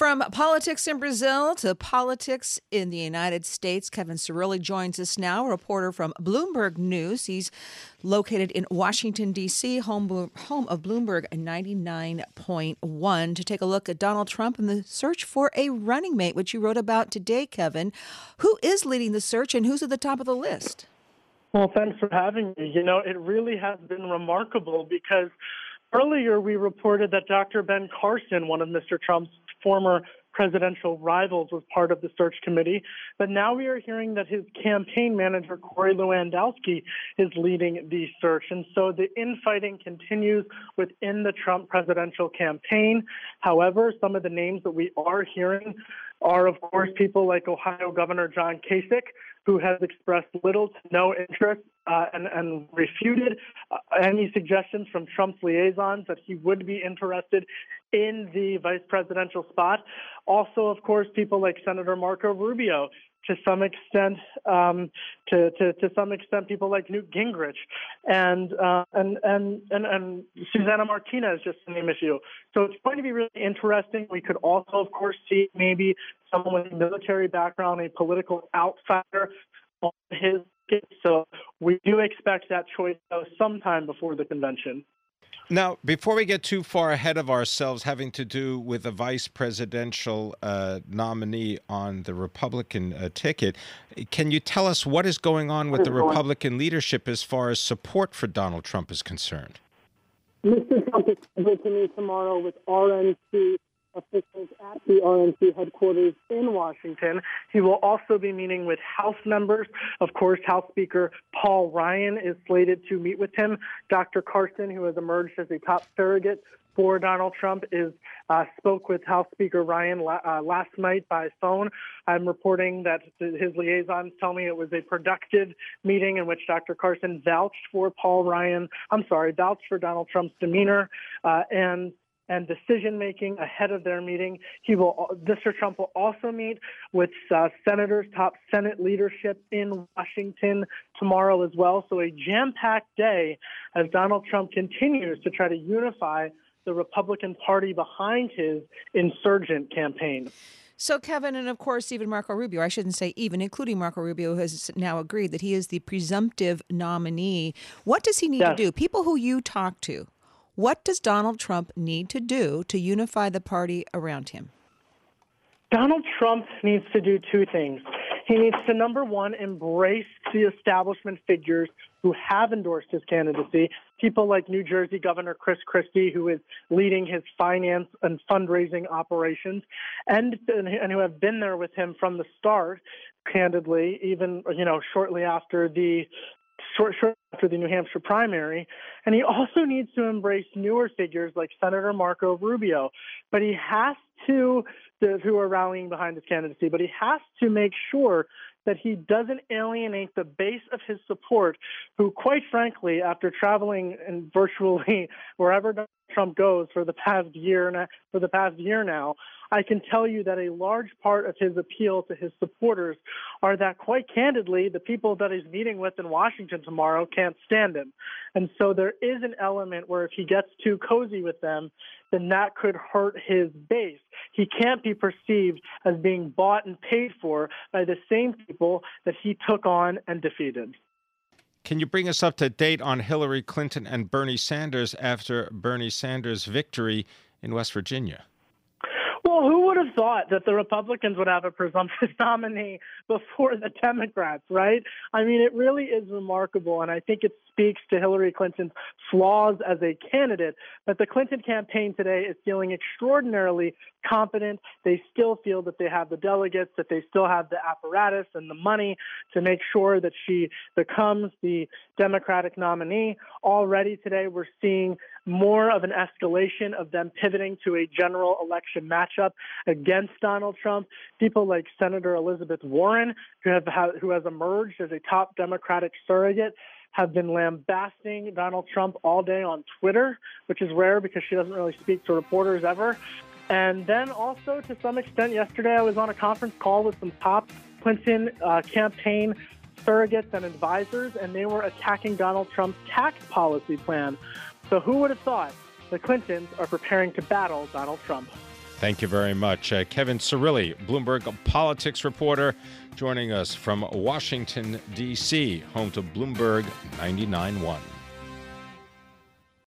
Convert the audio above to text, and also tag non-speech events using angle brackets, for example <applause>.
From politics in Brazil to politics in the United States, Kevin Cirilli joins us now, reporter from Bloomberg News. He's located in Washington, D.C., home, home of Bloomberg 99.1, to take a look at Donald Trump and the search for a running mate, which you wrote about today, Kevin. Who is leading the search and who's at the top of the list? Well, thanks for having me. You know, it really has been remarkable because earlier we reported that Dr. Ben Carson, one of Mr. Trump's former presidential rivals was part of the search committee. But now we are hearing that his campaign manager, Corey Lewandowski, is leading the search. And so the infighting continues within the Trump presidential campaign. However, some of the names that we are hearing are, of course, people like Ohio Governor John Kasich, who has expressed little to no interest uh, and, and, refuted uh, any suggestions from Trump's liaisons that he would be interested in the vice presidential spot. Also, of course, people like Senator Marco Rubio, to some extent, um, to, to, to some extent, people like Newt Gingrich and, uh, and, and, and, and Susana Martinez, just to name a few. So it's going to be really interesting. We could also, of course, see maybe someone with a military background, a political outsider on his so we do expect that choice sometime before the convention. Now, before we get too far ahead of ourselves, having to do with the vice presidential uh, nominee on the Republican uh, ticket, can you tell us what is going on with the Republican leadership as far as support for Donald Trump is concerned? Mr. Trump is scheduled to meet tomorrow with RNC officials at the RNC headquarters in Washington. He will also be meeting with House members. Of course, House Speaker Paul Ryan is slated to meet with him. Dr. Carson, who has emerged as a top surrogate for Donald Trump, is uh, spoke with House Speaker Ryan la- uh, last night by phone. I'm reporting that his liaisons tell me it was a productive meeting in which Dr. Carson vouched for Paul Ryan. I'm sorry, vouched for Donald Trump's demeanor uh, and and decision making ahead of their meeting. He will, Mr. Trump will also meet with uh, senators, top Senate leadership in Washington tomorrow as well. So a jam-packed day as Donald Trump continues to try to unify the Republican Party behind his insurgent campaign. So, Kevin, and of course, even Marco Rubio, I shouldn't say even, including Marco Rubio, has now agreed that he is the presumptive nominee. What does he need yes. to do? People who you talk to, what does Donald Trump need to do to unify the party around him? Donald Trump needs to do two things. He needs to, number one, embrace the establishment figures who have endorsed his candidacy. People like New Jersey Governor Chris Christie, who is leading his finance and fundraising operations, and, and who have been there with him from the start, candidly, even, you know, shortly after the short, short after the New Hampshire primary. And he also needs to embrace newer figures like Senator Marco Rubio. But he has to, who are rallying behind his candidacy, but he has to make sure that he doesn't alienate the base of his support, who, quite frankly, after traveling and virtually <laughs> wherever Trump goes for the past year and for the past year now, I can tell you that a large part of his appeal to his supporters are that, quite candidly, the people that he's meeting with in Washington tomorrow can't stand him. And so there is an element where if he gets too cozy with them, then that could hurt his base. He can't be perceived as being bought and paid for by the same people that he took on and defeated. Can you bring us up to date on Hillary Clinton and Bernie Sanders after Bernie Sanders' victory in West Virginia? Well, who would have thought that the Republicans would have a presumptive <laughs> nominee before the Democrats, right? I mean, it really is remarkable, and I think it speaks to Hillary Clinton's flaws as a candidate. But the Clinton campaign today is feeling extraordinarily confident. They still feel that they have the delegates, that they still have the apparatus and the money to make sure that she becomes the Democratic nominee. Already today, we're seeing more of an escalation of them pivoting to a general election matchup against Donald Trump. People like Senator Elizabeth Warren, who, have, who has emerged as a top Democratic surrogate, have been lambasting Donald Trump all day on Twitter, which is rare because she doesn't really speak to reporters ever. And then also, to some extent, yesterday I was on a conference call with some top Clinton uh, campaign surrogates and advisors, and they were attacking Donald Trump's tax policy plan. So who would have thought the Clintons are preparing to battle Donald Trump? Thank you very much. Uh, Kevin Cirilli, Bloomberg politics reporter, joining us from Washington, D.C., home to Bloomberg 99.1.